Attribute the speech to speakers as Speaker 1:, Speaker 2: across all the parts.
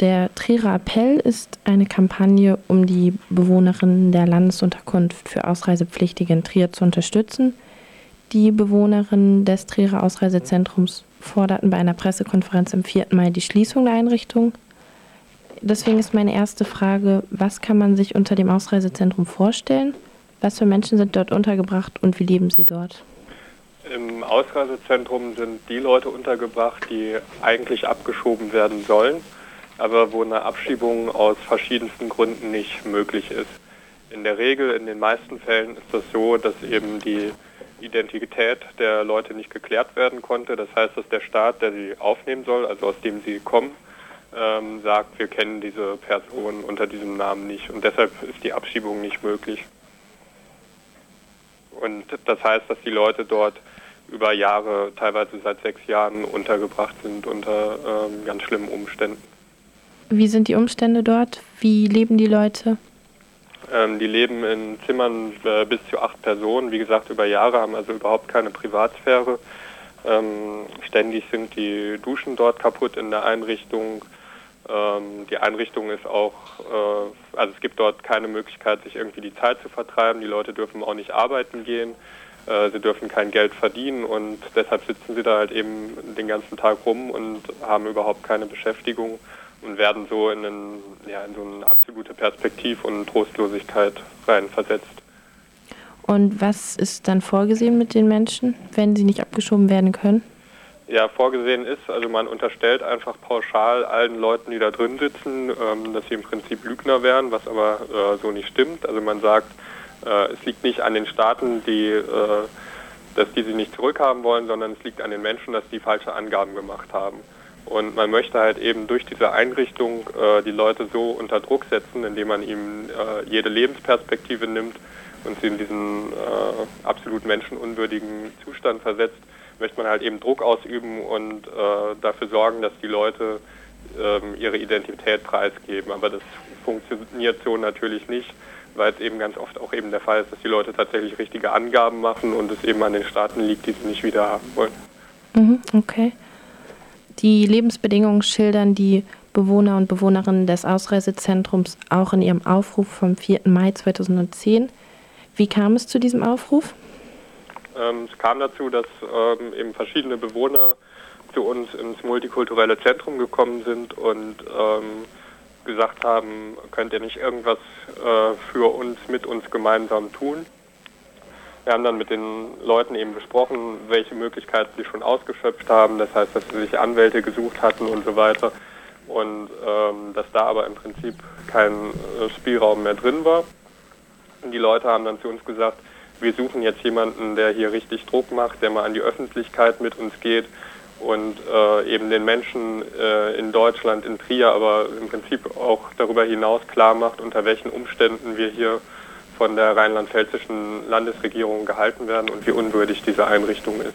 Speaker 1: Der Trierer Appell ist eine Kampagne, um die Bewohnerinnen der Landesunterkunft für Ausreisepflichtige in Trier zu unterstützen. Die Bewohnerinnen des Trierer Ausreisezentrums forderten bei einer Pressekonferenz am 4. Mai die Schließung der Einrichtung. Deswegen ist meine erste Frage, was kann man sich unter dem Ausreisezentrum vorstellen? Was für Menschen sind dort untergebracht und wie leben sie dort?
Speaker 2: Im Ausreisezentrum sind die Leute untergebracht, die eigentlich abgeschoben werden sollen, aber wo eine Abschiebung aus verschiedensten Gründen nicht möglich ist. In der Regel, in den meisten Fällen ist das so, dass eben die Identität der Leute nicht geklärt werden konnte. Das heißt, dass der Staat, der sie aufnehmen soll, also aus dem sie kommen, ähm, sagt, wir kennen diese Person unter diesem Namen nicht und deshalb ist die Abschiebung nicht möglich. Und das heißt, dass die Leute dort über Jahre, teilweise seit sechs Jahren, untergebracht sind unter ähm, ganz schlimmen Umständen.
Speaker 1: Wie sind die Umstände dort? Wie leben die Leute?
Speaker 2: Ähm, die leben in Zimmern äh, bis zu acht Personen, wie gesagt, über Jahre, haben also überhaupt keine Privatsphäre. Ähm, ständig sind die Duschen dort kaputt in der Einrichtung. Ähm, die Einrichtung ist auch, äh, also es gibt dort keine Möglichkeit, sich irgendwie die Zeit zu vertreiben. Die Leute dürfen auch nicht arbeiten gehen. Äh, sie dürfen kein Geld verdienen und deshalb sitzen sie da halt eben den ganzen Tag rum und haben überhaupt keine Beschäftigung und werden so in, einen, ja, in so eine absolute Perspektiv- und Trostlosigkeit reinversetzt.
Speaker 1: Und was ist dann vorgesehen mit den Menschen, wenn sie nicht abgeschoben werden können?
Speaker 2: Ja, vorgesehen ist, also man unterstellt einfach pauschal allen Leuten, die da drin sitzen, ähm, dass sie im Prinzip Lügner wären, was aber äh, so nicht stimmt. Also man sagt, äh, es liegt nicht an den Staaten, die, äh, dass die sie nicht zurückhaben wollen, sondern es liegt an den Menschen, dass die falsche Angaben gemacht haben. Und man möchte halt eben durch diese Einrichtung äh, die Leute so unter Druck setzen, indem man ihnen äh, jede Lebensperspektive nimmt und sie in diesen äh, absolut menschenunwürdigen Zustand versetzt, möchte man halt eben Druck ausüben und äh, dafür sorgen, dass die Leute ähm, ihre Identität preisgeben. Aber das funktioniert so natürlich nicht, weil es eben ganz oft auch eben der Fall ist, dass die Leute tatsächlich richtige Angaben machen und es eben an den Staaten liegt, die sie nicht wieder haben wollen.
Speaker 1: Mhm, okay. Die Lebensbedingungen schildern die Bewohner und Bewohnerinnen des Ausreisezentrums auch in ihrem Aufruf vom 4. Mai 2010. Wie kam es zu diesem Aufruf?
Speaker 2: Ähm, es kam dazu, dass ähm, eben verschiedene Bewohner zu uns ins multikulturelle Zentrum gekommen sind und ähm, gesagt haben, könnt ihr nicht irgendwas äh, für uns, mit uns gemeinsam tun. Wir haben dann mit den Leuten eben besprochen, welche Möglichkeiten sie schon ausgeschöpft haben. Das heißt, dass sie sich Anwälte gesucht hatten und so weiter. Und ähm, dass da aber im Prinzip kein äh, Spielraum mehr drin war. Und die Leute haben dann zu uns gesagt, wir suchen jetzt jemanden, der hier richtig Druck macht, der mal an die Öffentlichkeit mit uns geht und äh, eben den Menschen äh, in Deutschland, in Trier, aber im Prinzip auch darüber hinaus klar macht, unter welchen Umständen wir hier von der rheinland-pfälzischen Landesregierung gehalten werden und wie unwürdig diese Einrichtung ist.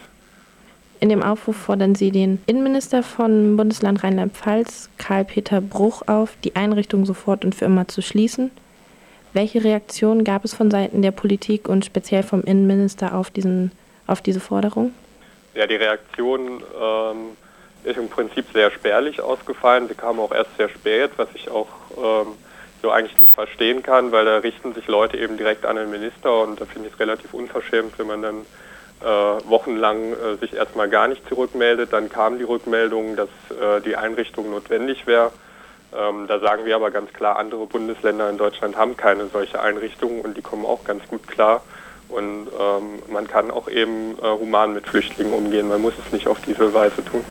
Speaker 1: In dem Aufruf fordern Sie den Innenminister von Bundesland Rheinland-Pfalz, Karl-Peter Bruch, auf, die Einrichtung sofort und für immer zu schließen. Welche Reaktionen gab es von Seiten der Politik und speziell vom Innenminister auf, diesen, auf diese Forderung?
Speaker 2: Ja, die Reaktion ähm, ist im Prinzip sehr spärlich ausgefallen. Sie kam auch erst sehr spät, was ich auch ähm, so eigentlich nicht verstehen kann, weil da richten sich Leute eben direkt an den Minister und da finde ich es relativ unverschämt, wenn man dann äh, wochenlang äh, sich erstmal gar nicht zurückmeldet. Dann kam die Rückmeldung, dass äh, die Einrichtung notwendig wäre. Ähm, da sagen wir aber ganz klar, andere Bundesländer in Deutschland haben keine solche Einrichtungen und die kommen auch ganz gut klar. Und ähm, man kann auch eben äh, human mit Flüchtlingen umgehen. Man muss es nicht auf diese Weise tun.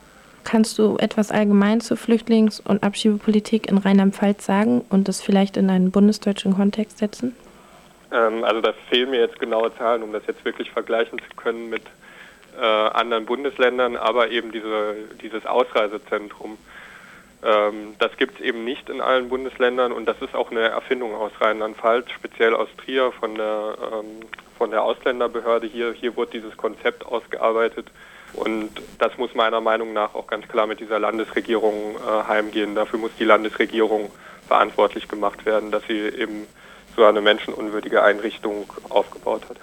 Speaker 1: Kannst du etwas allgemein zur Flüchtlings- und Abschiebepolitik in Rheinland-Pfalz sagen und das vielleicht in einen bundesdeutschen Kontext setzen?
Speaker 2: Ähm, also da fehlen mir jetzt genaue Zahlen, um das jetzt wirklich vergleichen zu können mit äh, anderen Bundesländern, aber eben diese, dieses Ausreisezentrum ähm, das gibt es eben nicht in allen Bundesländern und das ist auch eine Erfindung aus Rheinland-Pfalz, speziell aus Trier von der, ähm, von der Ausländerbehörde. Hier, hier wurde dieses Konzept ausgearbeitet und das muss meiner Meinung nach auch ganz klar mit dieser Landesregierung äh, heimgehen. Dafür muss die Landesregierung verantwortlich gemacht werden, dass sie eben so eine menschenunwürdige Einrichtung aufgebaut hat.